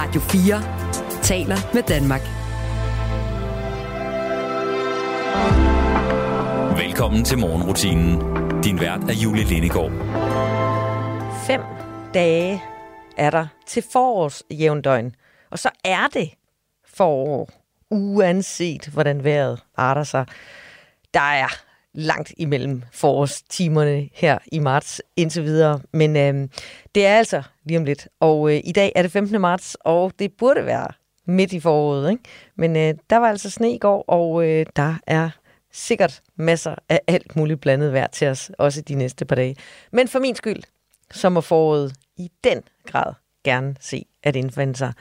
Radio 4 taler med Danmark. Velkommen til morgenrutinen. Din vært er Julie Lindegård. Fem dage er der til forårsjævndøgn. Og så er det forår, uanset hvordan vejret arter sig. Der er langt imellem forårstimerne her i marts indtil videre. Men øh, det er altså lige om lidt. Og øh, i dag er det 15. marts, og det burde være midt i foråret. Ikke? Men øh, der var altså sne i går, og øh, der er sikkert masser af alt muligt blandet vejr til os, også de næste par dage. Men for min skyld, så må foråret i den grad gerne se at indfinde sig.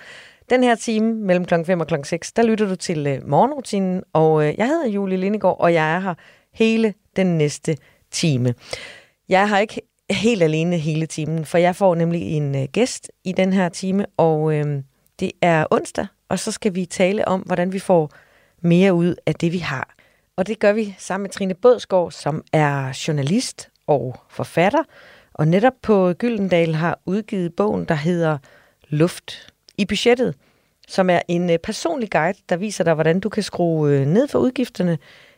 Den her time mellem kl. 5 og kl. 6, der lytter du til øh, morgenrutinen, og øh, jeg hedder Julie Lindegård, og jeg er her hele den næste time. Jeg har ikke helt alene hele timen, for jeg får nemlig en øh, gæst i den her time, og øh, det er onsdag, og så skal vi tale om, hvordan vi får mere ud af det, vi har. Og det gør vi sammen med Trine Bådsgaard, som er journalist og forfatter, og netop på Gyldendal har udgivet bogen, der hedder Luft i budgettet, som er en øh, personlig guide, der viser dig, hvordan du kan skrue øh, ned for udgifterne,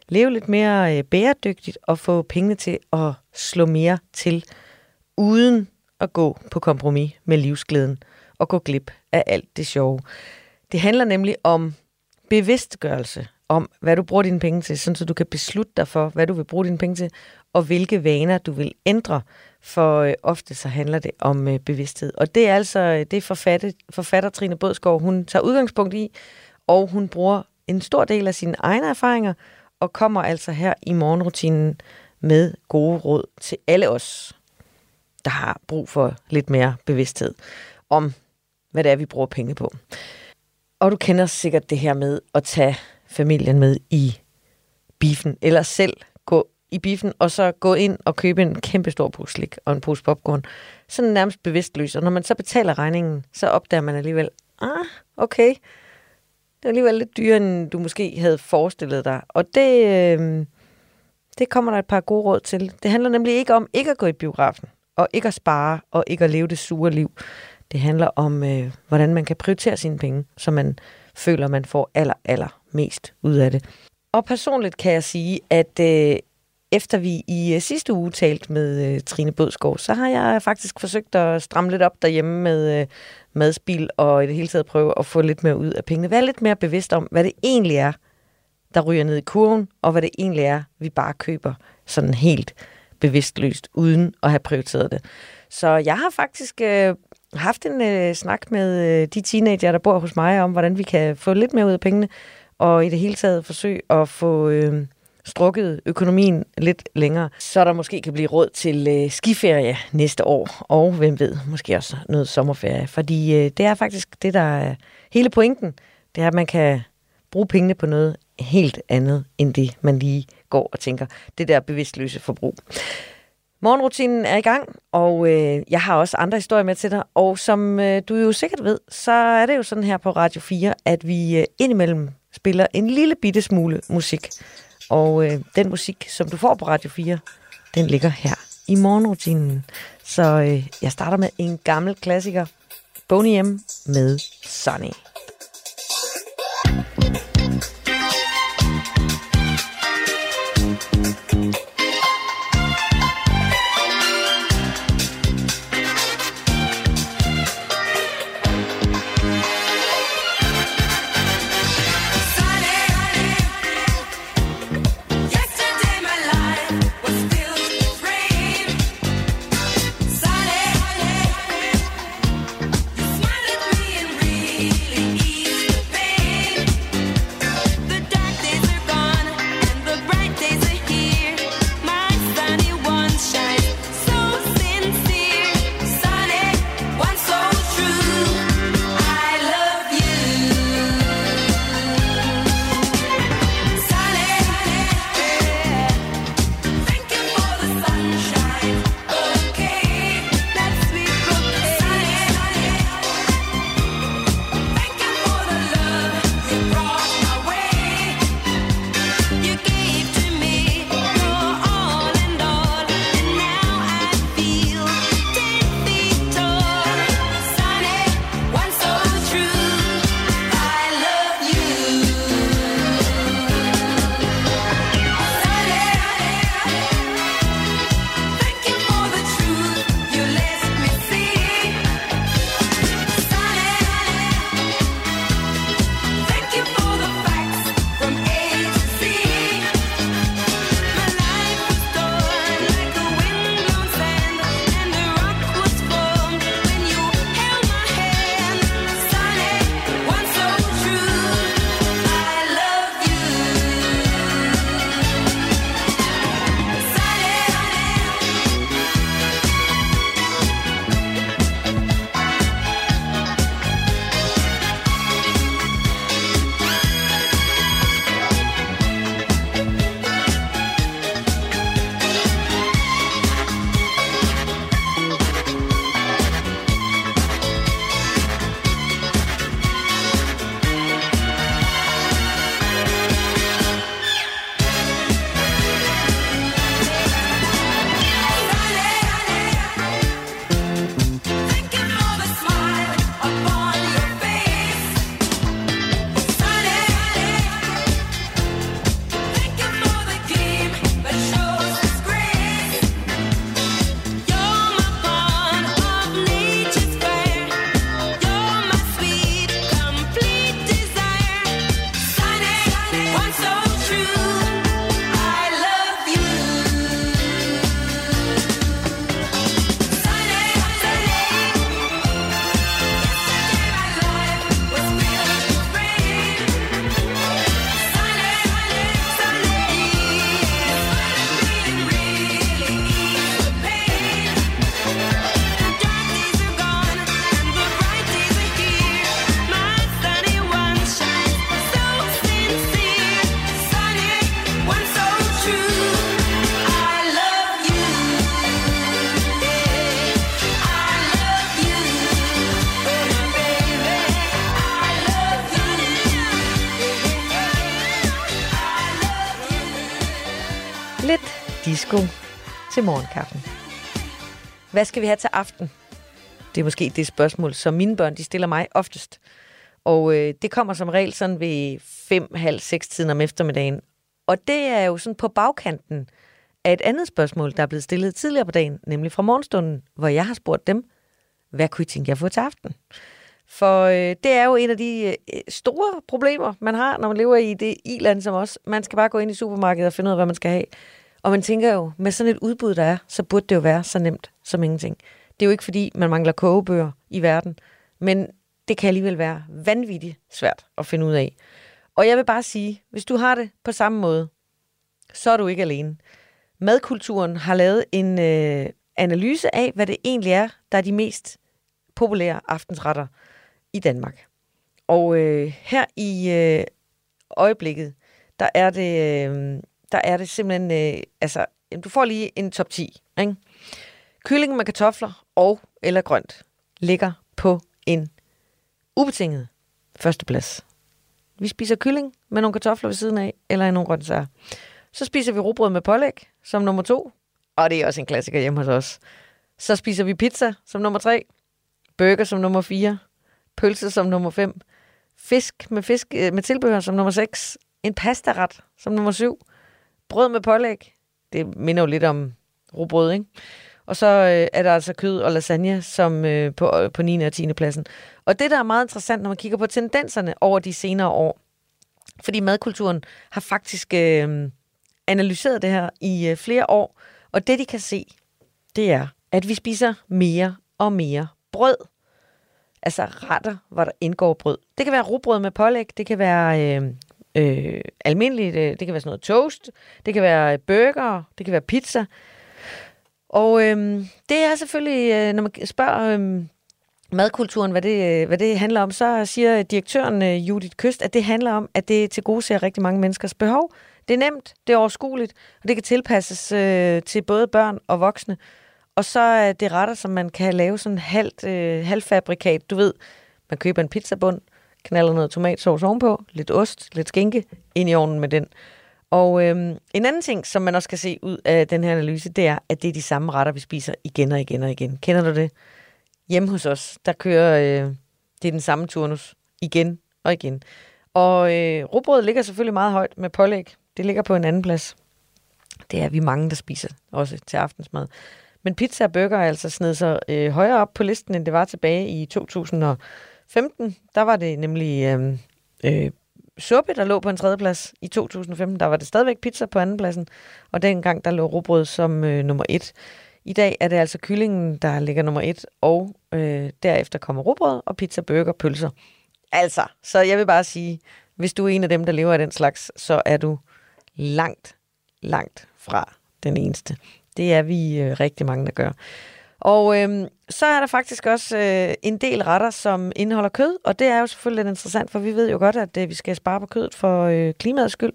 leve lidt mere øh, bæredygtigt og få pengene til at slå mere til, uden at gå på kompromis med livsglæden og gå glip af alt det sjove. Det handler nemlig om bevidstgørelse om, hvad du bruger dine penge til, så du kan beslutte dig for, hvad du vil bruge dine penge til, og hvilke vaner du vil ændre. For øh, ofte så handler det om øh, bevidsthed. Og det er altså øh, det forfatter, forfatter Trine Bådsgaard, hun tager udgangspunkt i, og hun bruger en stor del af sine egne erfaringer, og kommer altså her i morgenrutinen med gode råd til alle os, der har brug for lidt mere bevidsthed om, hvad det er, vi bruger penge på. Og du kender sikkert det her med at tage familien med i biffen, eller selv gå i biffen, og så gå ind og købe en kæmpe stor pose slik og en pose popcorn. Sådan nærmest bevidstløs. Og når man så betaler regningen, så opdager man alligevel, ah, okay, det er alligevel lidt dyrere, end du måske havde forestillet dig. Og det, øh, det kommer der et par gode råd til. Det handler nemlig ikke om ikke at gå i biografen, og ikke at spare, og ikke at leve det sure liv. Det handler om, øh, hvordan man kan prioritere sine penge, så man føler, man får aller, aller mest ud af det. Og personligt kan jeg sige, at øh, efter vi i øh, sidste uge talte med øh, Trine Bødskov, så har jeg faktisk forsøgt at stramme lidt op derhjemme med øh, madspil, og i det hele taget prøve at få lidt mere ud af pengene. Være lidt mere bevidst om, hvad det egentlig er, der ryger ned i kurven, og hvad det egentlig er, vi bare køber sådan helt bevidstløst, uden at have prioriteret det. Så jeg har faktisk øh, haft en øh, snak med øh, de teenager, der bor hos mig, om hvordan vi kan få lidt mere ud af pengene, og i det hele taget forsøge at få øh, strukket økonomien lidt længere, så der måske kan blive råd til øh, skiferie næste år, og hvem ved, måske også noget sommerferie. Fordi øh, det er faktisk det, der er hele pointen, det er, at man kan bruge pengene på noget helt andet, end det, man lige går og tænker. Det der bevidstløse forbrug. Morgenrutinen er i gang, og øh, jeg har også andre historier med til dig. Og som øh, du jo sikkert ved, så er det jo sådan her på Radio 4, at vi øh, indimellem spiller en lille bitte smule musik. Og øh, den musik, som du får på Radio 4, den ligger her i morgenrutinen. Så øh, jeg starter med en gammel klassiker, Boney M med Sunny. Til morgenkaffen. Hvad skal vi have til aften? Det er måske det spørgsmål, som mine børn de stiller mig oftest. Og øh, det kommer som regel sådan ved 5, halv, 6 tiden om eftermiddagen. Og det er jo sådan på bagkanten af et andet spørgsmål, der er blevet stillet tidligere på dagen, nemlig fra morgenstunden, hvor jeg har spurgt dem, hvad kunne I tænke jer få til aften? For øh, det er jo en af de øh, store problemer, man har, når man lever i det i-land som os. Man skal bare gå ind i supermarkedet og finde ud af, hvad man skal have. Og man tænker jo, med sådan et udbud, der er, så burde det jo være så nemt som ingenting. Det er jo ikke, fordi man mangler kogebøger i verden, men det kan alligevel være vanvittigt svært at finde ud af. Og jeg vil bare sige, hvis du har det på samme måde, så er du ikke alene. Madkulturen har lavet en øh, analyse af, hvad det egentlig er, der er de mest populære aftensretter i Danmark. Og øh, her i øh, øjeblikket, der er det, øh, der er det simpelthen, øh, altså, jamen, du får lige en top 10. Ikke? Kylling med kartofler og eller grønt ligger på en ubetinget førsteplads. Vi spiser kylling med nogle kartofler ved siden af, eller i nogle grøntsager. Så spiser vi rugbrød med pålæg som nummer to, og det er også en klassiker hjemme hos os. Så spiser vi pizza som nummer tre, burger som nummer 4, pølse som nummer 5, fisk med, fisk, øh, med tilbehør som nummer 6, en pastaret som nummer 7, brød med pålæg, det minder jo lidt om rugbrød, ikke? Og så øh, er der altså kød og lasagne som øh, på, øh, på 9. og 10. pladsen. Og det, der er meget interessant, når man kigger på tendenserne over de senere år, fordi madkulturen har faktisk øh, analyseret det her i øh, flere år, og det, de kan se, det er, at vi spiser mere og mere brød. Altså retter, hvor der indgår brød. Det kan være rugbrød med pålæg, det kan være øh, øh, almindeligt, øh, det kan være sådan noget toast, det kan være burger, det kan være pizza. Og øh, det er selvfølgelig, øh, når man spørger øh, madkulturen, hvad det, øh, hvad det handler om, så siger direktøren øh, Judith Køst, at det handler om, at det til gode ser rigtig mange menneskers behov. Det er nemt, det er overskueligt, og det kan tilpasses øh, til både børn og voksne. Og så er det retter, som man kan lave sådan halvt, øh, halvfabrikat. Du ved, man køber en pizzabund, knaller noget tomatsauce ovenpå, lidt ost, lidt skinke, ind i ovnen med den. Og øhm, en anden ting, som man også kan se ud af den her analyse, det er, at det er de samme retter, vi spiser igen og igen og igen. Kender du det? Hjemme hos os, der kører øh, det er den samme turnus igen og igen. Og øh, rugbrød ligger selvfølgelig meget højt med pålæg. Det ligger på en anden plads. Det er vi mange, der spiser også til aftensmad. Men pizza og burger er altså sned sig øh, højere op på listen, end det var tilbage i 2000. Og 2015. Der var det nemlig øh, øh, suppe, der lå på en tredjeplads. I 2015, der var det stadigvæk pizza på andenpladsen, og dengang der lå rugbrød som øh, nummer et. I dag er det altså kyllingen, der ligger nummer et, og øh, derefter kommer rugbrød og pizza, burger, pølser. Altså, så jeg vil bare sige, hvis du er en af dem, der lever af den slags, så er du langt, langt fra den eneste. Det er vi øh, rigtig mange, der gør. Og øhm, så er der faktisk også øh, en del retter, som indeholder kød, og det er jo selvfølgelig lidt interessant, for vi ved jo godt, at øh, vi skal spare på kødet for øh, klimaets skyld.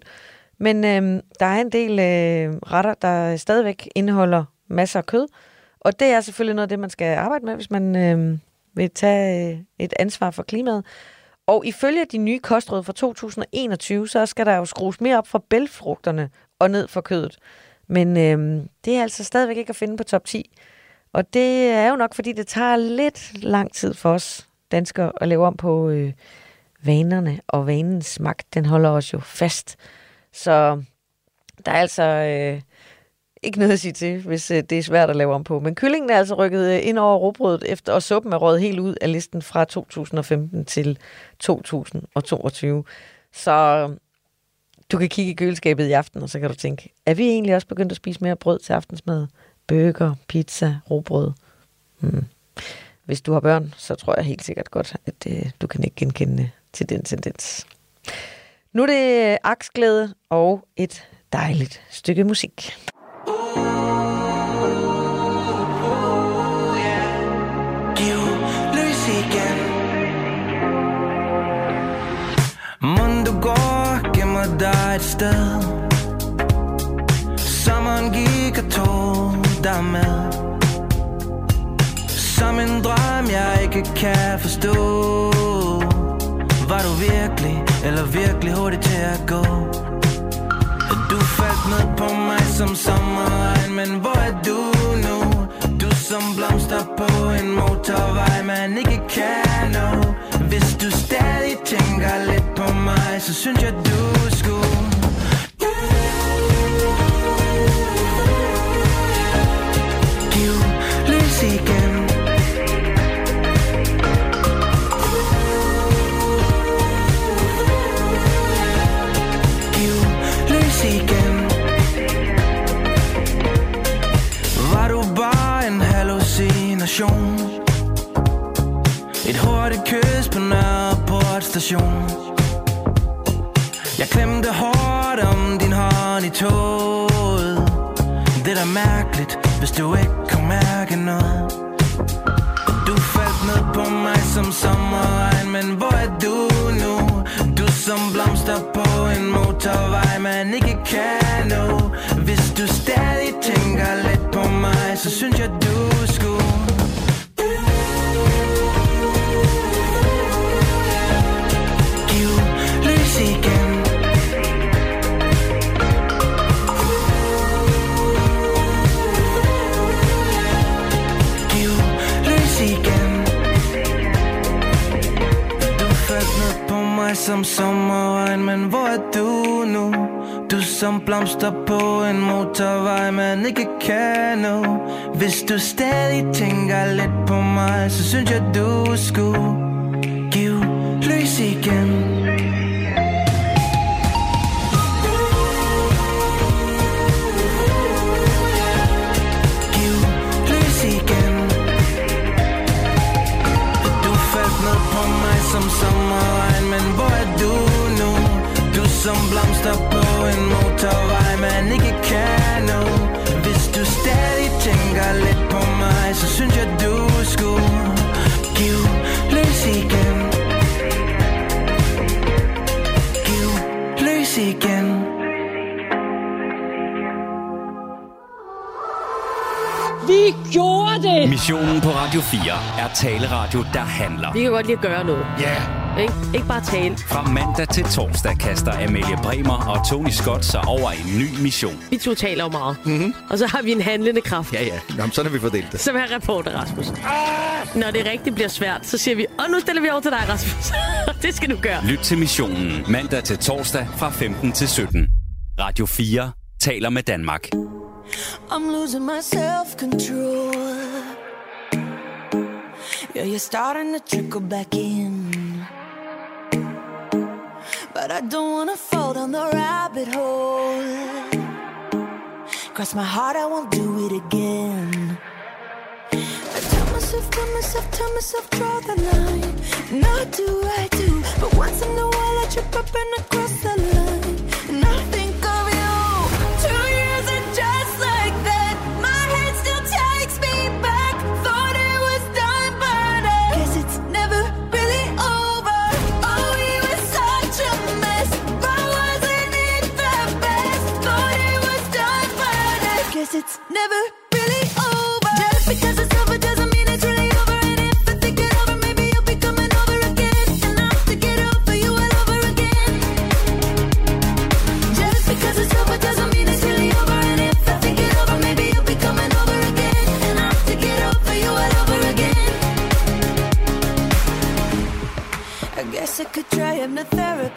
Men øh, der er en del øh, retter, der stadigvæk indeholder masser af kød, og det er selvfølgelig noget af det, man skal arbejde med, hvis man øh, vil tage øh, et ansvar for klimaet. Og ifølge de nye kostråd fra 2021, så skal der jo skrues mere op for bælfrugterne og ned for kødet. Men øh, det er altså stadigvæk ikke at finde på top 10. Og det er jo nok, fordi det tager lidt lang tid for os danskere at lave om på øh, vanerne, og vanens magt, den holder os jo fast. Så der er altså øh, ikke noget at sige til, hvis øh, det er svært at lave om på. Men kyllingen er altså rykket øh, ind over råbrødet, efter, og suppen er røget helt ud af listen fra 2015 til 2022. Så øh, du kan kigge i køleskabet i aften, og så kan du tænke, er vi egentlig også begyndt at spise mere brød til aftensmad? Burger, pizza, robrød. Hmm. Hvis du har børn, så tror jeg helt sikkert godt, at øh, du kan ikke genkende til den tendens. Nu er det øh, aksglæde og et dejligt stykke musik. Giv lys går, gemmer dig et sted Sommeren gik og tog dig med. Som en drøm, jeg ikke kan forstå. Var du virkelig, eller virkelig hurtig til at gå? Du faldt ned på mig som sommerregn Men hvor er du nu? Du som blomster på en motorvej Man ikke kan nå. Hvis du stadig tænker lidt på mig Så synes jeg du skulle hallucination Et hurtigt kys på Nørreport station. Jeg klemte hårdt om din hånd i toget. Det er da mærkeligt, hvis du ikke kunne mærke noget. Du faldt ned på mig som sommerregn Men hvor er du nu? Du som blomster på en motorvej Man ikke kan nå. Hvis du stadig tænker lidt på mig Så synes jeg du skulle ned mig som sommerregn Men hvor er du nu? Du som blomster på en motorvej Man ikke kan nå Hvis du stadig tænker lidt på mig Så synes jeg du skulle give lys igen som blomster på en motorvej Man ikke kan nå Hvis du stadig tænker lidt på mig Så synes jeg du skulle Giv lys igen Giv lys igen Vi gjorde det! Missionen på Radio 4 er taleradio, der handler. Vi kan godt lide at gøre noget. Ja! Yeah. Ikke, ikke bare tale. Fra mandag til torsdag kaster Amalie Bremer og Tony Scott sig over en ny mission. Vi to taler jo meget. Mm-hmm. Og så har vi en handlende kraft, Ja, ja. Jamen, sådan har vi fordelt det. som er reporter, Rasmus. Når det rigtigt bliver svært, så siger vi, og nu stiller vi over til dig, Rasmus. det skal du gøre. Lyt til missionen mandag til torsdag fra 15 til 17. Radio 4 taler med Danmark. I'm losing my self control. Yeah, you're starting to trickle back in. But I don't wanna fall down the rabbit hole. Cross my heart, I won't do it again. I tell myself, tell myself, tell myself, draw the line. Not do I do, but once in a while I trip up and I cross the line.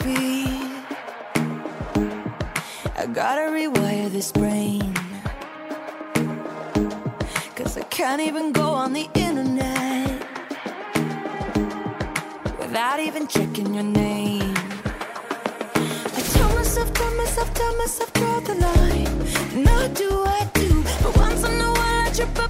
Hypnotherapy. I gotta rewire this brain. Cause I can't even go on the internet without even checking your name. I tell myself, tell myself, tell myself, draw the line. Now do I do, but once in a while I trip up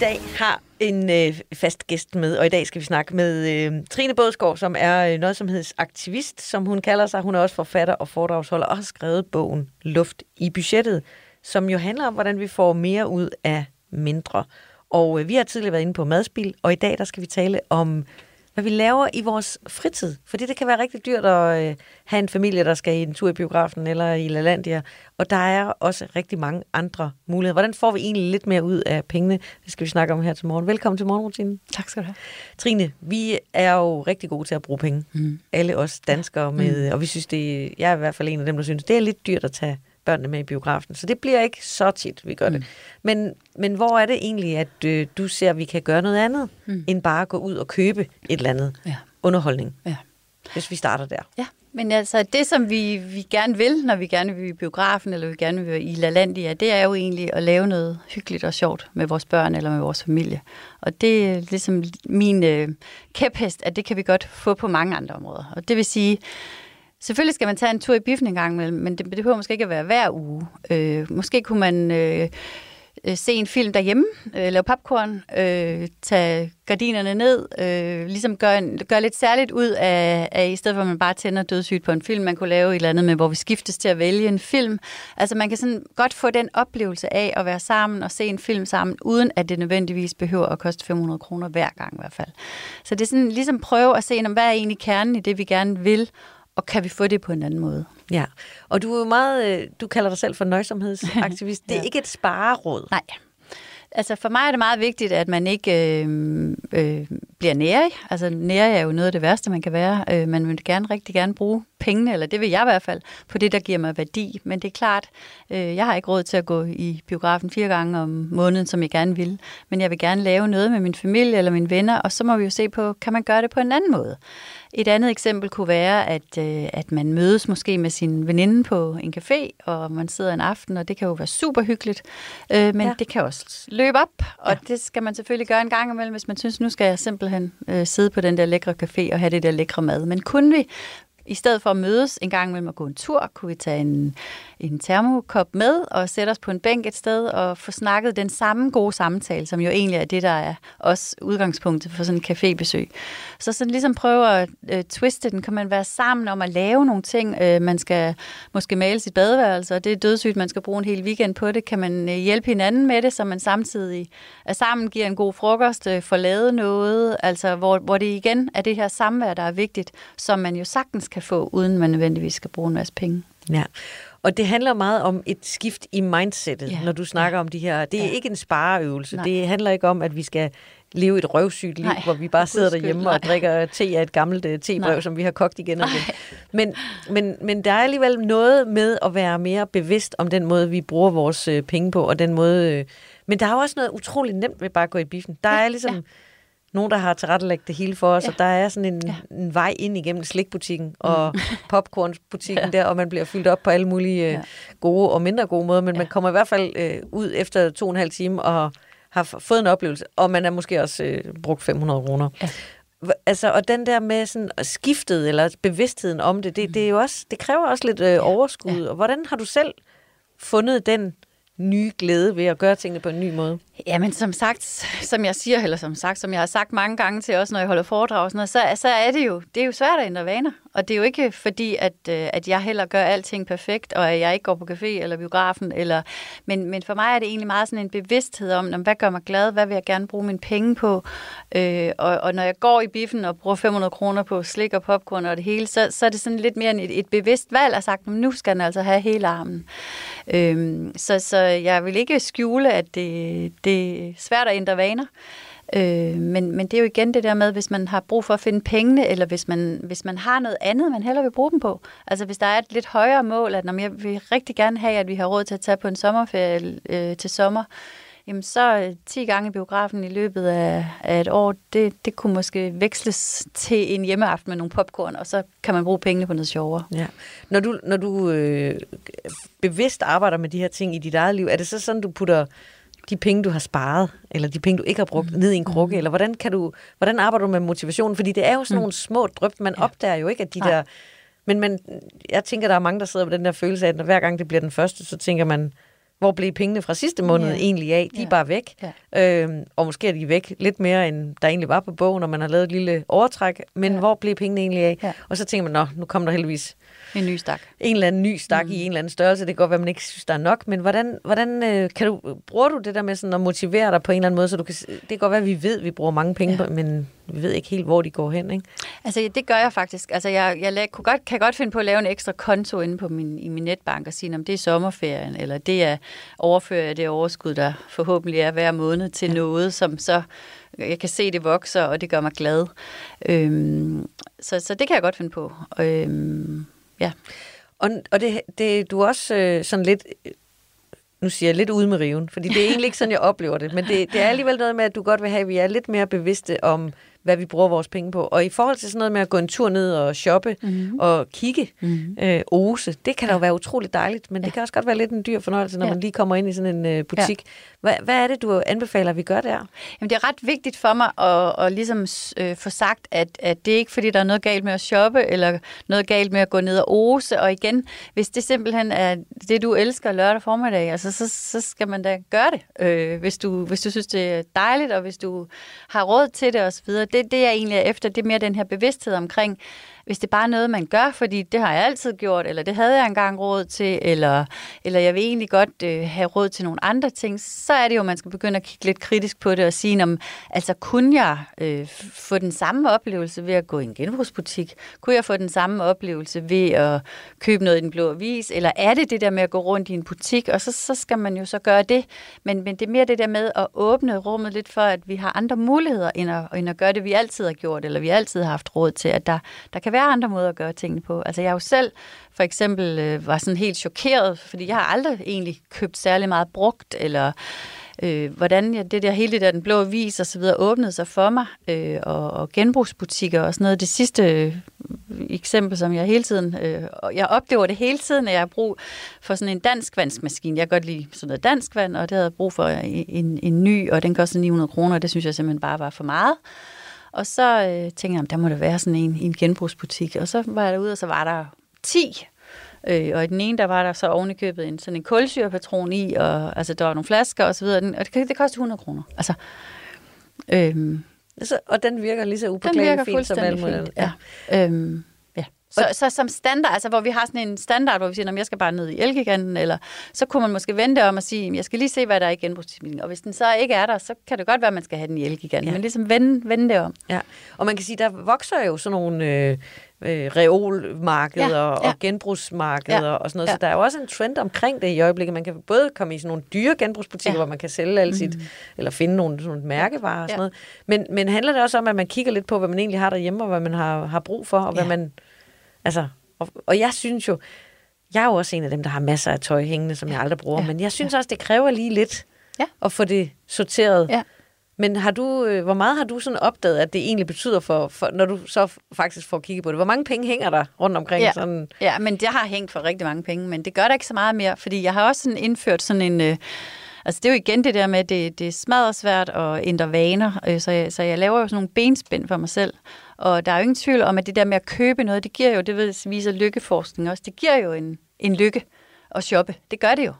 dag har en øh, fast gæst med, og i dag skal vi snakke med øh, Trine Bådsgaard, som er øh, nøjsomhedsaktivist, som hun kalder sig. Hun er også forfatter og foredragsholder og har skrevet bogen Luft i budgettet, som jo handler om, hvordan vi får mere ud af mindre. Og øh, vi har tidligere været inde på madspil, og i dag der skal vi tale om, hvad vi laver i vores fritid. Fordi det kan være rigtig dyrt at øh, have en familie, der skal i en tur i biografen eller i LaLandia. Og der er også rigtig mange andre muligheder. Hvordan får vi egentlig lidt mere ud af pengene? Det skal vi snakke om her til morgen. Velkommen til morgenrutinen. Tak skal du have. Trine, vi er jo rigtig gode til at bruge penge. Mm. Alle os danskere med, mm. og vi synes det, jeg er i hvert fald en af dem, der synes, det er lidt dyrt at tage børnene med i biografen. Så det bliver ikke så tit, vi gør mm. det. Men, men hvor er det egentlig, at øh, du ser, at vi kan gøre noget andet, mm. end bare gå ud og købe et eller andet Ja. underholdning? Ja. Hvis vi starter der. Ja, men altså det, som vi, vi gerne vil, når vi gerne vil i biografen, eller vi gerne vil i LaLandia, det er jo egentlig at lave noget hyggeligt og sjovt med vores børn eller med vores familie. Og det er ligesom min øh, kæphest, at det kan vi godt få på mange andre områder. Og det vil sige, selvfølgelig skal man tage en tur i biffen en gang imellem, men det, det behøver måske ikke at være hver uge. Øh, måske kunne man... Øh, øh, se en film derhjemme, øh, lave popcorn, øh, tage gardinerne ned, øh, ligesom gøre, en, gøre lidt særligt ud af, af, i stedet for at man bare tænder dødssygt på en film, man kunne lave et eller andet med, hvor vi skiftes til at vælge en film. Altså man kan sådan godt få den oplevelse af at være sammen og se en film sammen, uden at det nødvendigvis behøver at koste 500 kroner hver gang i hvert fald. Så det er sådan ligesom prøve at se, om, hvad er egentlig kernen i det, vi gerne vil, og kan vi få det på en anden måde? Ja, og du er jo meget, øh, du kalder dig selv for nøjsomhedsaktivist. Det er ikke et spareråd. Nej. Altså for mig er det meget vigtigt, at man ikke øh, øh, bliver nærig. Altså nærig er jo noget af det værste, man kan være. Øh, man vil gerne rigtig gerne bruge pengene, eller det vil jeg i hvert fald, på det, der giver mig værdi. Men det er klart, øh, jeg har ikke råd til at gå i biografen fire gange om måneden, som jeg gerne vil. Men jeg vil gerne lave noget med min familie eller mine venner, og så må vi jo se på, kan man gøre det på en anden måde. Et andet eksempel kunne være, at, øh, at man mødes måske med sin veninde på en café, og man sidder en aften, og det kan jo være super hyggeligt. Øh, men Ja. det kan også løbe op, og ja. det skal man selvfølgelig gøre en gang imellem, hvis man synes, nu skal jeg simpelthen øh, sidde på den der lækre café og have det der lækre mad. Men kunne vi, i stedet for at mødes en gang imellem og gå en tur, kunne vi tage en, en termokop med og sætte os på en bænk et sted og få snakket den samme gode samtale, som jo egentlig er det, der er også udgangspunktet for sådan en cafébesøg. Så sådan ligesom prøve at øh, twiste den, kan man være sammen om at lave nogle ting. Øh, man skal måske male sit badeværelse, og det er dødssygt, man skal bruge en hel weekend på det. Kan man øh, hjælpe hinanden med det, så man samtidig er sammen, giver en god frokost, øh, får lavet noget, altså hvor, hvor det igen er det her samvær, der er vigtigt, som man jo sagtens kan få, uden man nødvendigvis skal bruge en masse penge. Ja. Og det handler meget om et skift i mindsetet, Ja. når du snakker om de her. Det er Ja. ikke en spareøvelse. Nej. Det handler ikke om, at vi skal leve et røvsygt liv, Nej, hvor vi bare sidder derhjemme og nej. drikker te af et gammelt uh, tebrev, Nej. som vi har kogt igen og igen. Men, men, men der er alligevel noget med at være mere bevidst om den måde, vi bruger vores uh, penge på, og den måde... Uh, men der er jo også noget utroligt nemt ved bare at gå i biffen. Der er ligesom... ja. Nogen, der har tilrettelagt det hele for os, Ja. og der er sådan en, Ja. en vej ind igennem slikbutikken og popcornbutikken ja. der, og man bliver fyldt op på alle mulige ja. Ja. gode og mindre gode måder, men ja. man Ja. kommer i hvert fald øh, ud efter to og en halv time og har fået en oplevelse, og man er måske også øh, brugt 500 kroner. Ja. Altså, og den der med sådan skiftet, eller bevidstheden om det, det, det, er jo også, det kræver også lidt øh, overskud. Og hvordan har du selv fundet den nye glæde ved at gøre tingene på en ny måde? Jamen som sagt, som jeg siger, eller som sagt, som jeg har sagt mange gange til os, når jeg holder foredrag og sådan noget, så, så er det jo, det er jo svært at ændre vaner. Og det er jo ikke fordi, at, øh, at jeg heller gør alting perfekt, og at jeg ikke går på café eller biografen. Eller, men, men for mig er det egentlig meget sådan en bevidsthed om, om, hvad gør mig glad, hvad vil jeg gerne bruge mine penge på. Øh, og, og når jeg går i biffen og bruger 500 kroner på slik og popcorn og det hele, så, så er det sådan lidt mere et, et bevidst valg at sagt, nu skal den altså have hele armen. Øh, så, så jeg vil ikke skjule, at det, det er svært at ændre vaner. Øh, men, men det er jo igen det der med, hvis man har brug for at finde pengene, eller hvis man, hvis man har noget andet, man hellere vil bruge dem på. Altså hvis der er et lidt højere mål, at når jeg vil rigtig gerne have, at vi har råd til at tage på en sommerferie øh, til sommer, jamen så øh, 10 gange i biografen i løbet af, af et år, det, det kunne måske veksles til en hjemmeaften med nogle popcorn, og så kan man bruge pengene på noget sjovere. Ja. Når du, når du øh, bevidst arbejder med de her ting i dit eget liv, er det så sådan, du putter de penge, du har sparet, eller de penge, du ikke har brugt, mm. ned i en krukke, mm. eller hvordan, kan du, hvordan arbejder du med motivationen? Fordi det er jo sådan mm. nogle små drøb, man ja. opdager jo ikke, at de Nej. der... Men, men jeg tænker, der er mange, der sidder med den der følelse af, at når hver gang det bliver den første, så tænker man, hvor blev pengene fra sidste måned Ja. egentlig af? De er Ja. bare væk. Ja. Øhm, og måske er de væk lidt mere, end der egentlig var på bogen, når man har lavet et lille overtræk. Men Ja. hvor blev pengene egentlig af? Ja. Og så tænker man, nå, nu kommer der heldigvis En ny stak. en eller anden ny stak mm. i en eller anden størrelse. Det kan godt være, man ikke synes, der er nok, men hvordan, hvordan øh, kan du, bruger du det der med sådan at motivere dig på en eller anden måde, så du kan, det kan godt være, at vi ved, at vi bruger mange penge, ja. på, men vi ved ikke helt, hvor de går hen, ikke? Altså, det gør jeg faktisk. Altså, jeg, jeg la- kunne godt, kan godt finde på at lave en ekstra konto inde på min, i min netbank og sige, om det er sommerferien, eller det er overfører jeg det overskud, der forhåbentlig er hver måned til ja. noget, som så jeg kan se, det vokser, og det gør mig glad. Øhm, så, så det kan jeg godt finde på. Øhm, ja. Og, og det, det, du er også øh, sådan lidt, nu siger jeg lidt ude med riven, fordi det er egentlig ikke sådan, jeg oplever det, men det, det er alligevel noget med, at du godt vil have, at vi er lidt mere bevidste om, hvad vi bruger vores penge på. Og i forhold til sådan noget med at gå en tur ned og shoppe mm-hmm. og kigge, mm-hmm. øh, ose, det kan da jo være utroligt dejligt, men ja. det kan også godt være lidt en dyr fornøjelse, når Ja. man lige kommer ind i sådan en øh, butik. Ja. Hvad, hvad er det, du anbefaler, at vi gør der? Jamen, det er ret vigtigt for mig at, at ligesom øh, få sagt, at, at det er ikke fordi, der er noget galt med at shoppe, eller noget galt med at gå ned og ose. Og igen, hvis det simpelthen er det, du elsker lørdag formiddag, altså, så, så skal man da gøre det, øh, hvis, du, hvis du synes, det er dejligt, og hvis du har råd til det osv. Det, det jeg egentlig er efter, det er mere den her bevidsthed omkring, hvis det bare er noget, man gør, fordi det har jeg altid gjort, eller det havde jeg engang råd til, eller, eller jeg vil egentlig godt øh, have råd til nogle andre ting, så er det jo, at man skal begynde at kigge lidt kritisk på det og sige, om, altså kunne jeg øh, få den samme oplevelse ved at gå i en genbrugsbutik? Kunne jeg få den samme oplevelse ved at købe noget i den blå avis? Eller er det det der med at gå rundt i en butik, og så, så skal man jo så gøre det. Men, men det er mere det der med at åbne rummet lidt for, at vi har andre muligheder, end at, end at gøre det, vi altid har gjort, eller vi altid har haft råd til, at der, der kan være andre måder at gøre tingene på. Altså jeg jo selv for eksempel øh, var sådan helt chokeret, fordi jeg har aldrig egentlig købt særlig meget brugt, eller øh, hvordan jeg, det der hele det der den blå vis og så videre åbnede sig for mig, øh, og, og genbrugsbutikker og sådan noget. Det sidste øh, eksempel, som jeg hele tiden, øh, jeg oplever det hele tiden, at jeg har brug for sådan en dansk vandsmaskine. Jeg kan godt lide sådan noget dansk vand, og det havde jeg brug for en, en, en ny, og den koster 900 kroner, og det synes jeg simpelthen bare var for meget. Og så øh, tænkte jeg, der må der være sådan en i en genbrugsbutik. Og så var jeg derude, og så var der 10. Øh, og i den ene, der var der så ovenikøbet en, sådan en kulsyrepatron i, og altså, der var nogle flasker og så videre. Og det, det kostede 100 kroner. Altså, øhm, Altså, og den virker lige så upåklagelig fint som alt muligt andet. Ja. Øhm, Så, så, som standard, altså hvor vi har sådan en standard, hvor vi siger, "Nå, men jeg skal bare ned i Elgiganten, eller så kunne man måske vente om at sige, "Jamen, jeg skal lige se, hvad der er i genbrugsbutikken. Og hvis den så ikke er der, så kan det godt være, at man skal have den i Elgiganten. Ja. Men ligesom vende, vende det om. Ja, og man kan sige, der vokser jo sådan nogle øh, øh, reolmarkeder Ja, ja, og genbrugsmarkeder Ja, og sådan noget. ja. Så der er jo også en trend omkring det i øjeblikket. Man kan både komme i sådan nogle dyre genbrugsbutikker, Ja. hvor man kan sælge alt sit, eller finde nogle, sådan nogle mærkevarer og sådan noget. Men, men handler det også om, at man kigger lidt på, hvad man egentlig har derhjemme, og hvad man har, har brug for, og hvad Ja. man... Altså, og, og jeg synes jo, jeg er jo også en af dem, der har masser af tøj hængende, som jeg aldrig bruger, Ja. men jeg synes også, det kræver lige lidt Ja. at få det sorteret. Ja. Men har du, øh, hvor meget har du sådan opdaget, at det egentlig betyder, for, for, når du så faktisk får kigget på det? Hvor mange penge hænger der rundt omkring? Ja. Sådan, Ja, men det har hængt for rigtig mange penge, men det gør der ikke så meget mere, fordi jeg har også sådan indført sådan en... Øh, altså det er jo igen det der med, at det, det er smadret svært at ændre vaner, øh, så, jeg, så jeg laver jo sådan nogle benspænd for mig selv. Og der er jo ingen tvivl om, at det der med at købe noget, det giver jo, det viser lykkeforskning også, det giver jo en, en lykke at shoppe. Det gør det jo.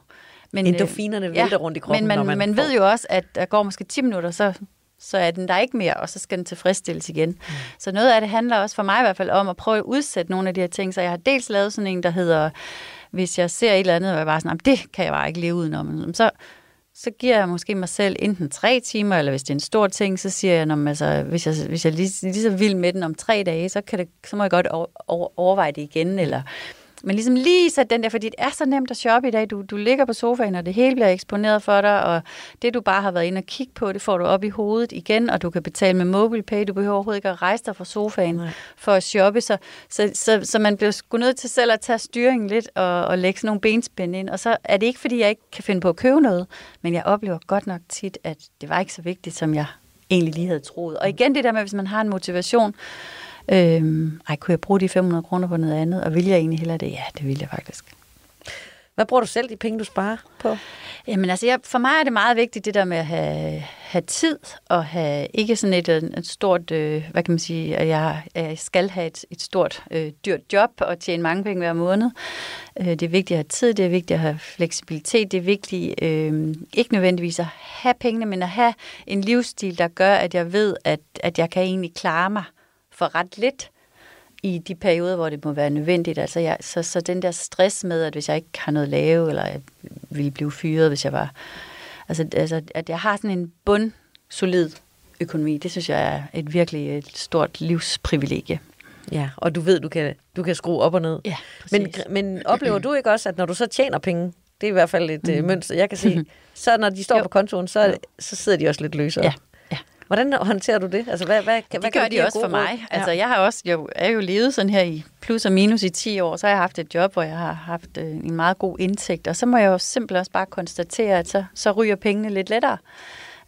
Men, Endorfinerne øh, vælter rundt i kroppen, Men man, når man man får- ved jo også, at der går måske 10 minutter, så, så er den der ikke mere, og så skal den tilfredsstilles igen. Mm. Så noget af det handler også for mig i hvert fald om at prøve at udsætte nogle af de her ting. Så jeg har dels lavet sådan en, der hedder, hvis jeg ser et eller andet, og jeg bare sådan, "Jamen, det kan jeg bare ikke leve udenom. Så, så giver jeg måske mig selv enten tre timer, eller hvis det er en stor ting, så siger jeg, at altså, hvis jeg, hvis jeg lige, lige så vild med den om tre dage, så, kan det, så må jeg godt over, overveje det igen, eller men ligesom lige sætte den der, fordi det er så nemt at shoppe i dag. Du, du ligger på sofaen, og det hele bliver eksponeret for dig, og det du bare har været inde og kigge på, det får du op i hovedet igen, og du kan betale med MobilePay. Du behøver overhovedet ikke at rejse dig fra sofaen Nej. for at shoppe. Så, så, så, så man bliver sgu nødt til selv at tage styringen lidt og, og lægge sådan nogle benspænd ind. Og så er det ikke, fordi jeg ikke kan finde på at købe noget, men jeg oplever godt nok tit, at det var ikke så vigtigt, som jeg egentlig lige havde troet. Og igen det der med, hvis man har en motivation, Øhm, ej, kunne jeg bruge de 500 kroner på noget andet, og vil jeg egentlig hellere det? Ja, det vil jeg faktisk. Hvad bruger du selv de penge, du sparer på? Jamen altså, jeg, for mig er det meget vigtigt det der med at have, have tid, og have ikke sådan et, et stort, øh, hvad kan man sige, at jeg, jeg skal have et, et stort, øh, dyrt job og tjene mange penge hver måned. Øh, det er vigtigt at have tid, det er vigtigt at have fleksibilitet, det er vigtigt øh, ikke nødvendigvis at have pengene, men at have en livsstil, der gør, at jeg ved, at, at jeg kan egentlig klare mig for ret lidt i de perioder, hvor det må være nødvendigt. Altså jeg, så, så den der stress med, at hvis jeg ikke har noget at lave, eller jeg ville blive fyret, hvis jeg var... Altså, altså at jeg har sådan en bund, solid økonomi, det synes jeg er et virkelig et stort livsprivilegie. Ja, og du ved, du kan, du kan skrue op og ned. Ja, men, men oplever du ikke også, at når du så tjener penge, det er i hvert fald et mm. mønster, jeg kan se, så når de står Jo. på kontoen, så, så sidder de også lidt løsere. Ja. Hvordan håndterer du det? Altså, hvad, hvad, hvad det kan gør de også for gode råd? mig. Altså, jeg har også, jeg er jo levet sådan her i plus og minus i 10 år, så har jeg haft et job, hvor jeg har haft øh, en meget god indtægt, og så må jeg jo simpelthen også bare konstatere, at så, så ryger pengene lidt lettere.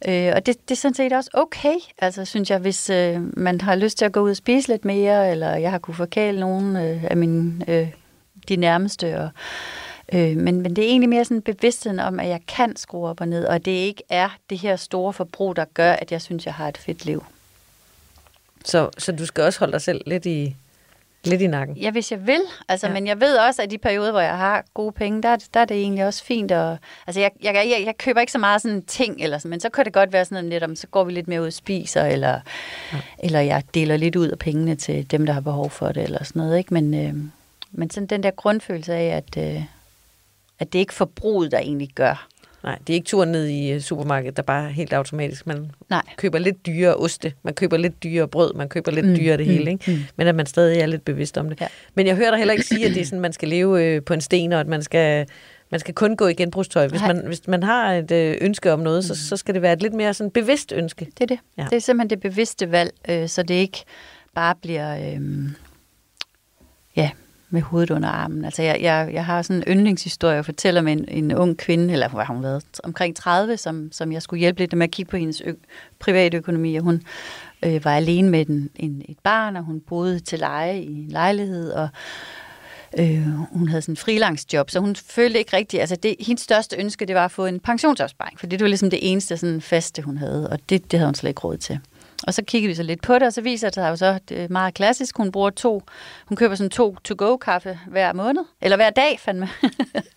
Øh, og det, det er sådan set også okay, altså synes jeg, hvis øh, man har lyst til at gå ud og spise lidt mere, eller jeg har kunne forkæle nogen øh, af mine, øh, de nærmeste, og, øh, men, men det er egentlig mere sådan bevidstheden om, at jeg kan skrue op og ned, og det ikke er det her store forbrug, der gør, at jeg synes, jeg har et fedt liv. Så, så du skal også holde dig selv lidt i, lidt i nakken. Ja, hvis jeg vil. Altså, Ja. Men jeg ved også, at de perioder, hvor jeg har gode penge, der, der er det egentlig også fint. Og, altså, jeg, jeg, jeg, jeg køber ikke så meget sådan ting, eller sådan, men så kan det godt være sådan lidt om, så går vi lidt mere ud og spiser, eller, ja. eller jeg deler lidt ud af pengene til dem, der har behov for det, eller sådan noget. Ikke? Men, øh, men sådan den der grundfølelse af, at, øh, at det er ikke forbruget, der egentlig gør. Nej, det er ikke turen ned i øh, supermarkedet, der bare er helt automatisk. Man Nej. køber lidt dyre oste, man køber lidt dyre brød, man køber lidt Mm, mm, dyre det mm, hele, ikke? Mm. men at man stadig er lidt bevidst om det. Ja. Men jeg hører dig heller ikke sige, at det er sådan, man skal leve øh, på en sten, og at man skal, man skal kun gå i genbrugstøj. Hvis man, hvis man har et øh, ønske om noget, så, så skal det være et lidt mere sådan bevidst ønske. Det er det. Ja. Det er simpelthen det bevidste valg, øh, så det ikke bare bliver øh, ja, med hovedet under armen. Altså jeg, jeg, jeg har sådan en yndlingshistorie, jeg fortæller med en, en ung kvinde, eller hvor har hun været, omkring 30, som, som jeg skulle hjælpe lidt med at kigge på hendes ø- private økonomi, og hun øh, var alene med en, en, et barn, og hun boede til leje i en lejlighed, og Øh, hun havde sådan en freelance-job, så hun følte ikke rigtigt, altså det, hendes største ønske, det var at få en pensionsopsparing, for det var ligesom det eneste sådan faste, hun havde, og det, det havde hun slet ikke råd til. Og så kiggede vi så lidt på det, og så viser det sig jo så, det er meget klassisk, hun bruger to, hun køber sådan to to-go-kaffe hver måned, eller hver dag, fandme.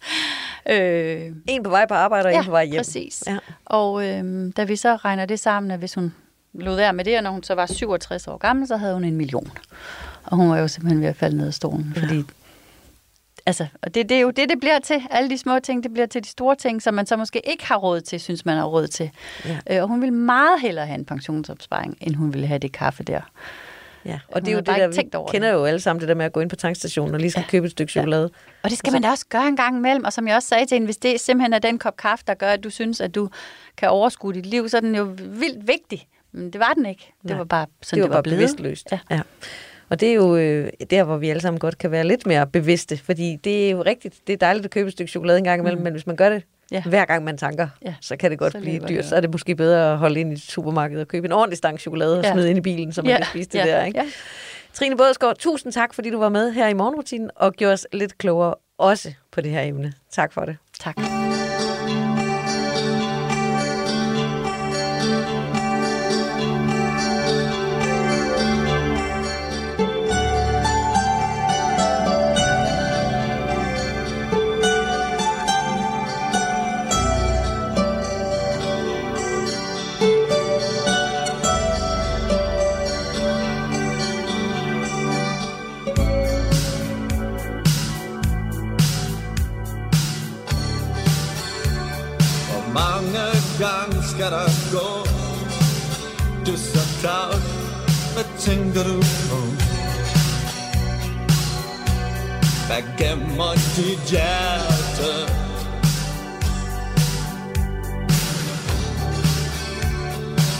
øh, En på vej på arbejde, og ja, en på vej hjem. præcis. Ja. Og øh, da vi så regner det sammen, at hvis hun lod være med det, og når hun så var 67 år gammel, så havde hun en million. Og hun var jo simpelthen ved at falde ned af stolen, fordi Altså, og det, det er jo det, det bliver til. Alle de små ting, det bliver til de store ting, som man så måske ikke har råd til, synes man har råd til. Ja. Øh, og hun ville meget hellere have en pensionsopsparing, end hun ville have det kaffe der. Ja, og Hun det er jo det der, tænkt over vi kender jo alle sammen det der med at gå ind på tankstationen og lige skal ja. købe et stykke chokolade. Og det skal man da også gøre en gang imellem. Og som jeg også sagde til hende, hvis det simpelthen er den kop kaffe, der gør, at du synes, at du kan overskue dit liv, så er den jo vildt vigtig. Men det var den ikke. Det Nej. var bare sådan, det var, det var bare blevet. bevidstløst. Ja. ja. Og det er jo øh, der, hvor vi alle sammen godt kan være lidt mere bevidste, fordi det er jo rigtigt, det er dejligt at købe et stykke chokolade en gang imellem, mm. men hvis man gør det Ja. hver gang man tanker, Ja. så kan det godt Så blive dyrt. Så er det måske bedre at holde ind i supermarkedet og købe en ordentlig stang chokolade og Ja. smide ind i bilen, så man Ja. kan spise det Ja. der. Ikke? Ja. Trine Bådsgaard, tusind tak, fordi du var med her i morgenrutinen og gjorde os lidt klogere også på det her emne. Tak for det. Tak. Mange gange skal der gå Du er så tavs, hvad tænker du på? Hvad gemmer dit hjerte?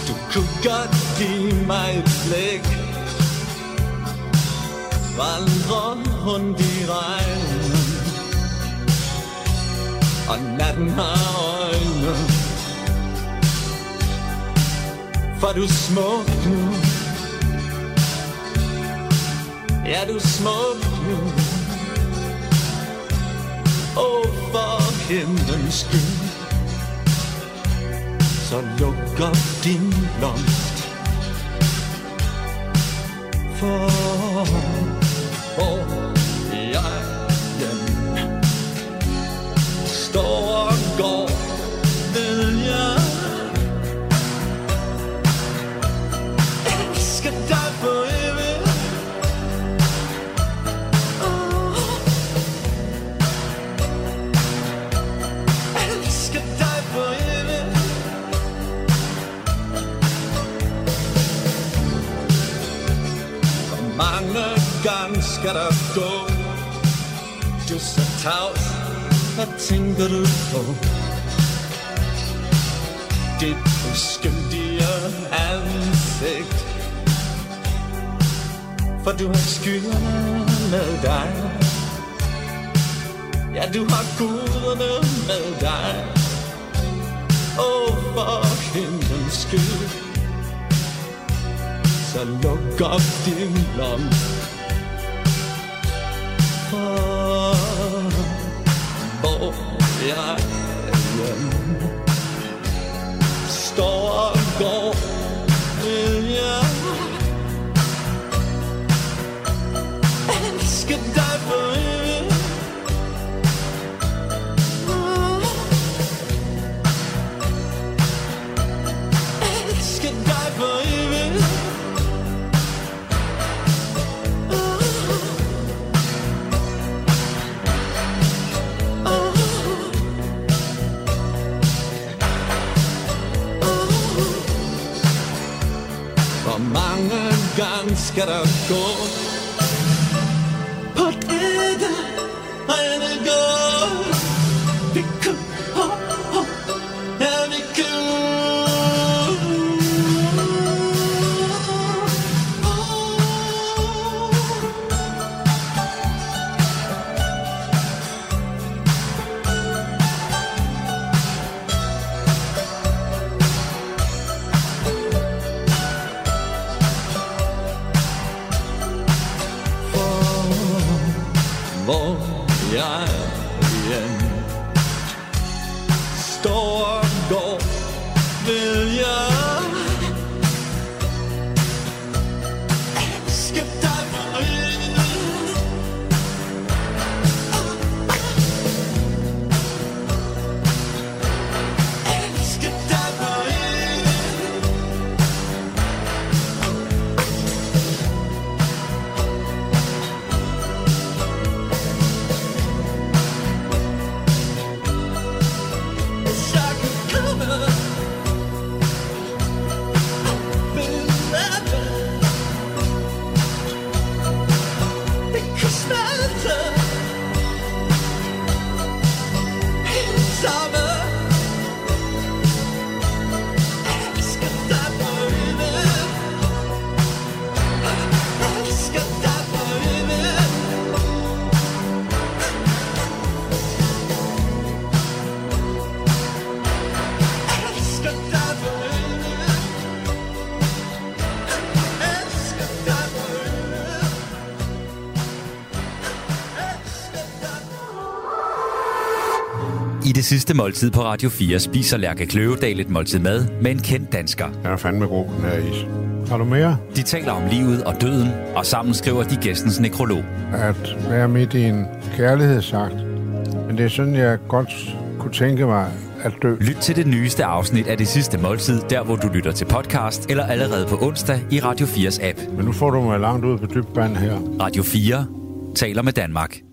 Du kunne godt give mig et blik Vandre rundt i regnen Og natten har For du er smuk nu. Ja, du er smuk nu. Åh, oh, for himlens skyld. Så luk op din blomst For hvor jeg hjem Står og går gang skal der gå Du så tavs. Hvad tænker du på? Dit uskyldige ansigt. For du har skyerne med dig. Ja, du har guderne med dig. Åh, oh, for himlens skyld. Så luk op din lomme. For hvor jeg hjemme. Står gange skal der gå På dette sidste måltid på Radio 4 spiser Lærke Kløvedal et måltid mad med en kendt dansker. Den er fandme god, den her is. Har du mere? De taler om livet og døden, og sammen skriver de gæstens nekrolog. At være midt i en kærlighedsakt. Men det er sådan, jeg godt kunne tænke mig at dø. Lyt til det nyeste afsnit af Det Sidste Måltid, der hvor du lytter til podcast, eller allerede på onsdag i Radio 4's app. Men nu får du mig langt ud på dybt her. Radio 4 taler med Danmark.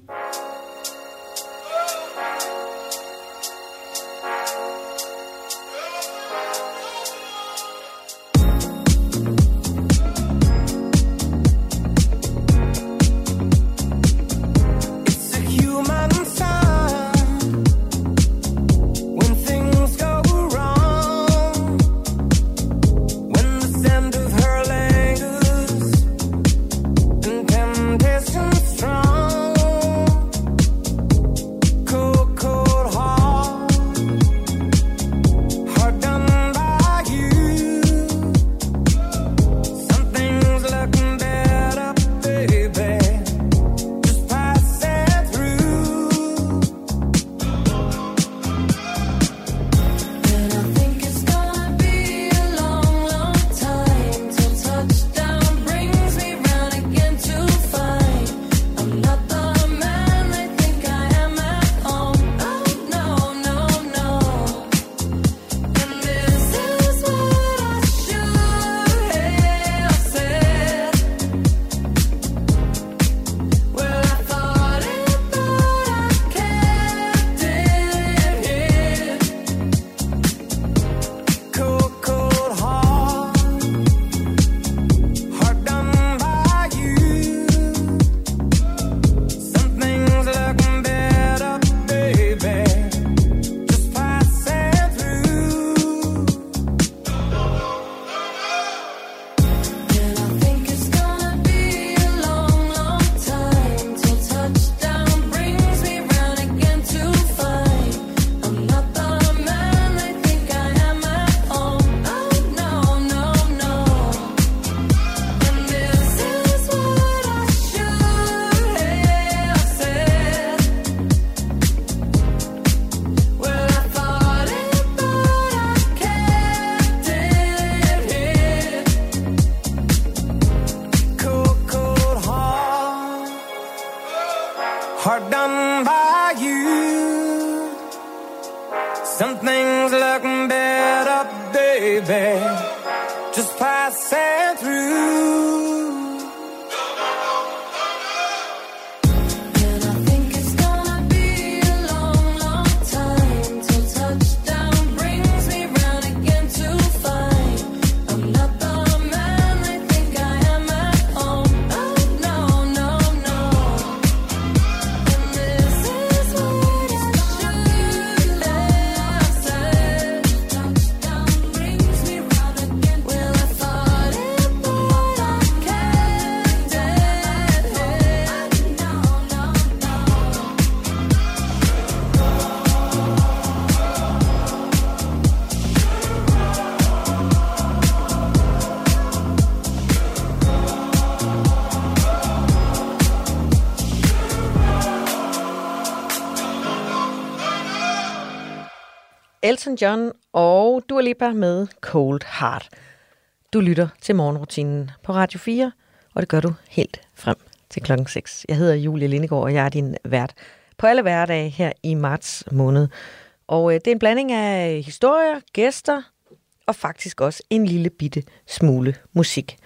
Elton John og Dua Lipa med Cold Heart. Du lytter til morgenrutinen på Radio 4, og det gør du helt frem til klokken 6. Jeg hedder Julie Lindegård, og jeg er din vært på alle hverdage her i marts måned. Og øh, det er en blanding af historier, gæster og faktisk også en lille bitte smule musik.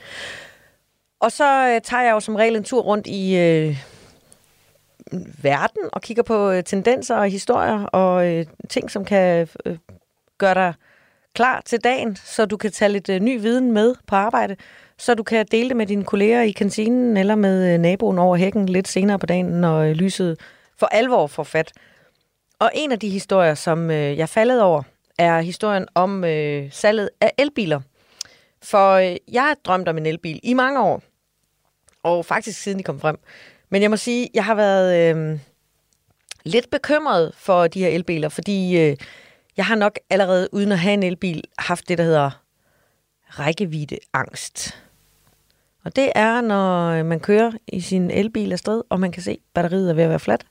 Og så øh, tager jeg jo som regel en tur rundt i øh, verden og kigger på øh, tendenser og historier og øh, ting, som kan øh, gøre dig klar til dagen, så du kan tage lidt øh, ny viden med på arbejde, så du kan dele det med dine kolleger i kantinen eller med øh, naboen over hækken lidt senere på dagen, når øh, lyset for alvor får fat. Og en af de historier, som øh, jeg faldet over, er historien om øh, salget af elbiler. For øh, jeg har drømt om en elbil i mange år, og faktisk siden de kom frem. Men jeg må sige, jeg har været øh, lidt bekymret for de her elbiler, fordi øh, jeg har nok allerede, uden at have en elbil, haft det, der hedder rækkeviddeangst. Og det er, når øh, man kører i sin elbil afsted, og man kan se, at batteriet er ved at være fladt,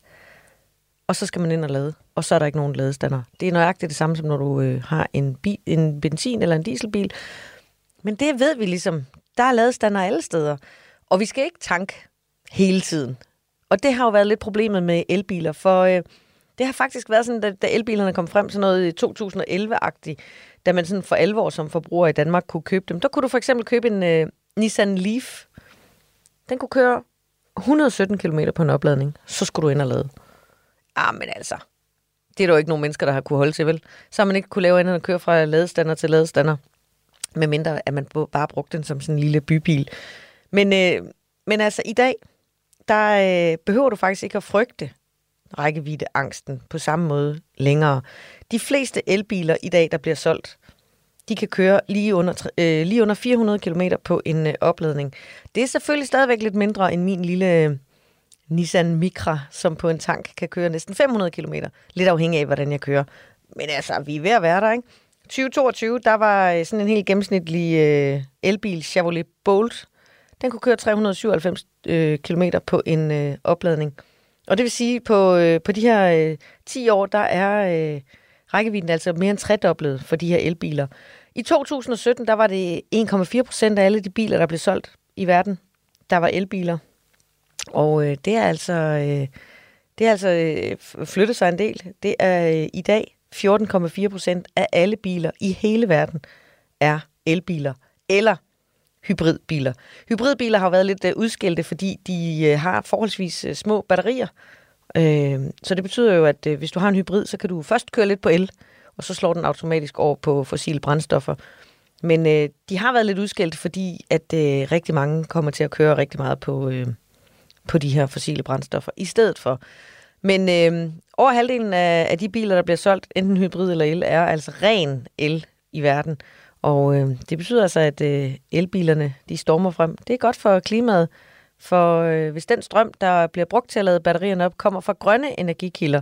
og så skal man ind og lade, og så er der ikke nogen ladestander. Det er nøjagtigt det samme, som når du øh, har en, bil, en benzin- eller en dieselbil. Men det ved vi ligesom, der er ladestander alle steder, og vi skal ikke tanke hele tiden. Og det har jo været lidt problemet med elbiler, for øh, det har faktisk været sådan, da, da elbilerne kom frem, sådan noget i 2011-agtigt, da man sådan for alvor som forbruger i Danmark kunne købe dem. Der kunne du for eksempel købe en øh, Nissan Leaf. Den kunne køre 117 km på en opladning. Så skulle du ind og lade. Ah, men altså, det er der jo ikke nogen mennesker, der har kunne holde til, vel? Så har man ikke kunne lave andet end at køre fra ladestander til ladestander. Med mindre, at man bare brugte den som sådan en lille bybil. Men, øh, men altså, i dag, der øh, behøver du faktisk ikke at frygte rækkeviddeangsten på samme måde længere. De fleste elbiler i dag, der bliver solgt, de kan køre lige under, øh, lige under 400 km på en øh, opladning. Det er selvfølgelig stadigvæk lidt mindre end min lille øh, Nissan Micra, som på en tank kan køre næsten 500 km. Lidt afhængig af, hvordan jeg kører. Men altså, vi er ved at være der, ikke? 2022, der var øh, sådan en helt gennemsnitlig øh, elbil Chevrolet Bolt. Den kunne køre 397 øh, km på en øh, opladning. Og det vil sige, på, øh, på de her øh, 10 år, der er øh, rækkevidden altså mere end tredoblet for de her elbiler. I 2017, der var det 1,4 procent af alle de biler, der blev solgt i verden, der var elbiler. Og øh, det er altså, øh, det er altså øh, flyttet sig en del. Det er øh, i dag 14,4 procent af alle biler i hele verden er elbiler eller hybridbiler. Hybridbiler har været lidt øh, udskilte, fordi de øh, har forholdsvis øh, små batterier. Øh, så det betyder jo, at øh, hvis du har en hybrid, så kan du først køre lidt på el, og så slår den automatisk over på fossile brændstoffer. Men øh, de har været lidt udskilt, fordi at øh, rigtig mange kommer til at køre rigtig meget på, øh, på de her fossile brændstoffer i stedet for. Men øh, over halvdelen af, af de biler, der bliver solgt, enten hybrid eller el, er altså ren el i verden. Og øh, det betyder altså, at øh, elbilerne de stormer frem. Det er godt for klimaet, for øh, hvis den strøm, der bliver brugt til at lade batterierne op, kommer fra grønne energikilder,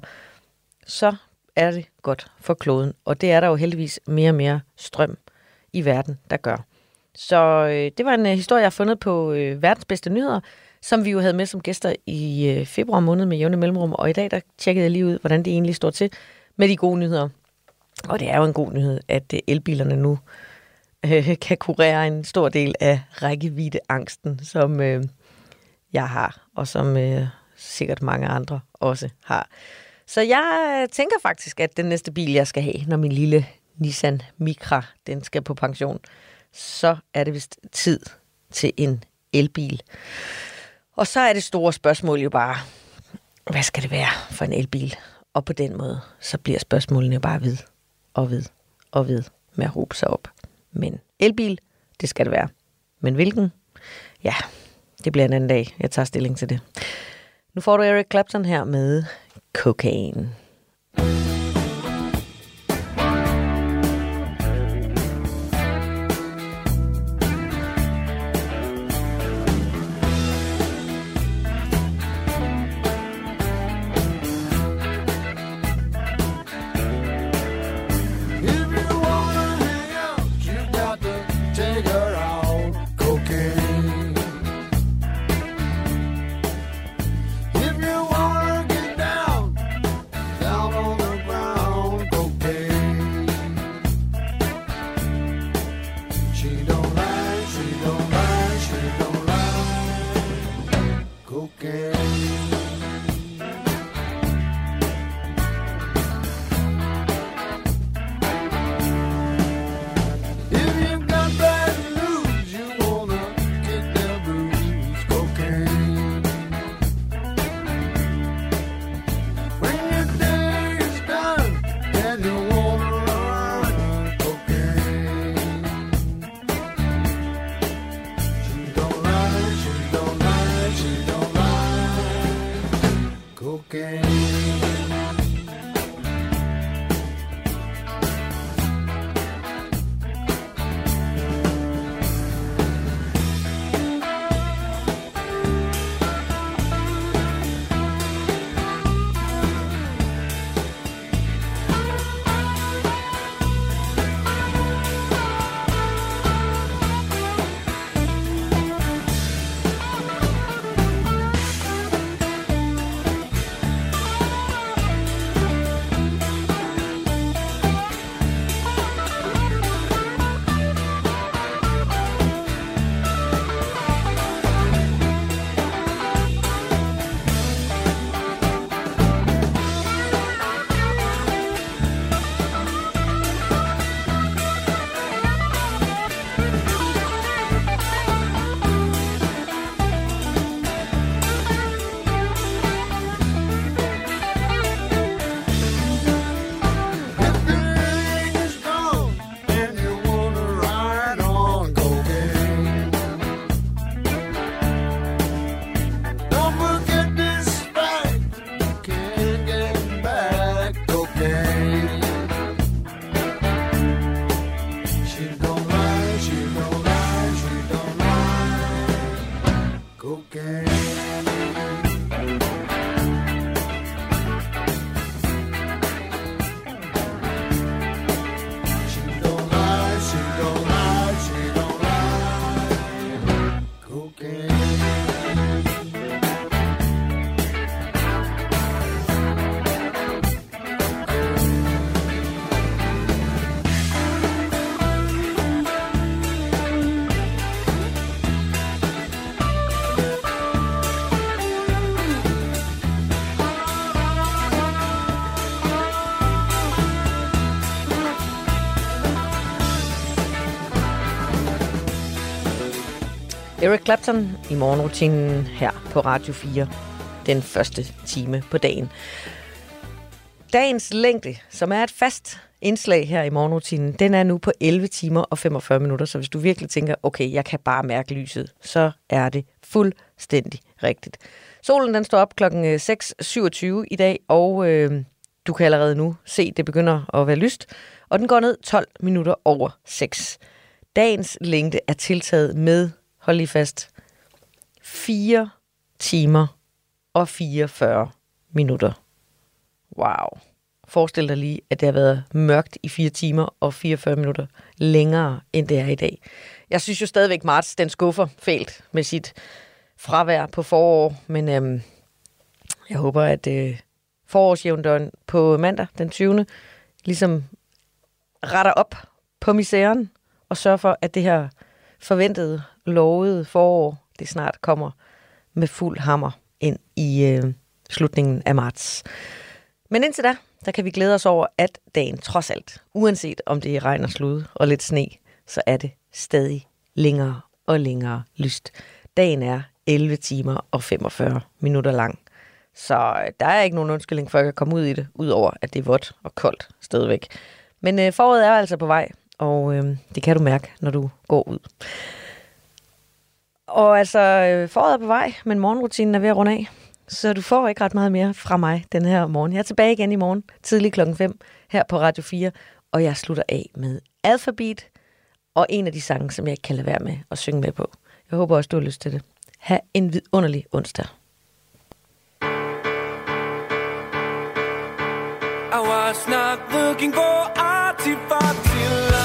så er det godt for kloden. Og det er der jo heldigvis mere og mere strøm i verden, der gør. Så øh, det var en øh, historie, jeg har fundet på øh, verdens bedste nyheder, som vi jo havde med som gæster i øh, februar måned med jævne mellemrum. Og i dag, der tjekkede jeg lige ud, hvordan det egentlig står til med de gode nyheder. Og det er jo en god nyhed, at øh, elbilerne nu øh, kan kurere en stor del af rækkeviddeangsten, som øh, jeg har, og som øh, sikkert mange andre også har. Så jeg øh, tænker faktisk, at den næste bil, jeg skal have, når min lille Nissan Micra, den skal på pension, så er det vist tid til en elbil. Og så er det store spørgsmål jo bare, hvad skal det være for en elbil? Og på den måde, så bliver spørgsmålene jo bare ved og ved og ved med at råbe sig op. Men elbil, det skal det være. Men hvilken? Ja, det bliver en anden dag. Jeg tager stilling til det. Nu får du Eric Clapton her med Cocaine. Eric Clapton i morgenrutinen her på Radio 4. Den første time på dagen. Dagens længde, som er et fast indslag her i morgenrutinen, den er nu på 11 timer og 45 minutter. Så hvis du virkelig tænker, okay, jeg kan bare mærke lyset, så er det fuldstændig rigtigt. Solen den står op klokken øh, 6.27 i dag, og øh, du kan allerede nu se, det begynder at være lyst. Og den går ned 12 minutter over 6. Dagens længde er tiltaget med, hold lige fast, 4 timer og 44 minutter. Wow. Forestil dig lige, at det har været mørkt i 4 timer og 44 minutter længere, end det er i dag. Jeg synes jo stadigvæk, marts den skuffer fælt med sit fravær på forår, men øhm, jeg håber, at øh, forårsjævndøren på mandag den 20. ligesom retter op på misæren og sørger for, at det her forventede, lovede forår, det snart kommer med fuld hammer ind i øh, slutningen af marts. Men indtil da, der kan vi glæde os over, at dagen trods alt, uanset om det er regn og slud og lidt sne, så er det stadig længere og længere lyst. Dagen er 11 timer og 45 minutter lang. Så øh, der er ikke nogen undskyldning for at komme ud i det, udover at det er vådt og koldt stadigvæk. Men øh, foråret er altså på vej, og øh, det kan du mærke, når du går ud. Og altså, øh, foråret er på vej, men morgenrutinen er ved at runde af. Så du får ikke ret meget mere fra mig den her morgen. Jeg er tilbage igen i morgen, tidlig klokken 5, her på Radio 4. Og jeg slutter af med Alphabet og en af de sange, som jeg ikke kan lade være med at synge med på. Jeg håber også, du har lyst til det. Ha' en vidunderlig onsdag. I was not looking for artifacts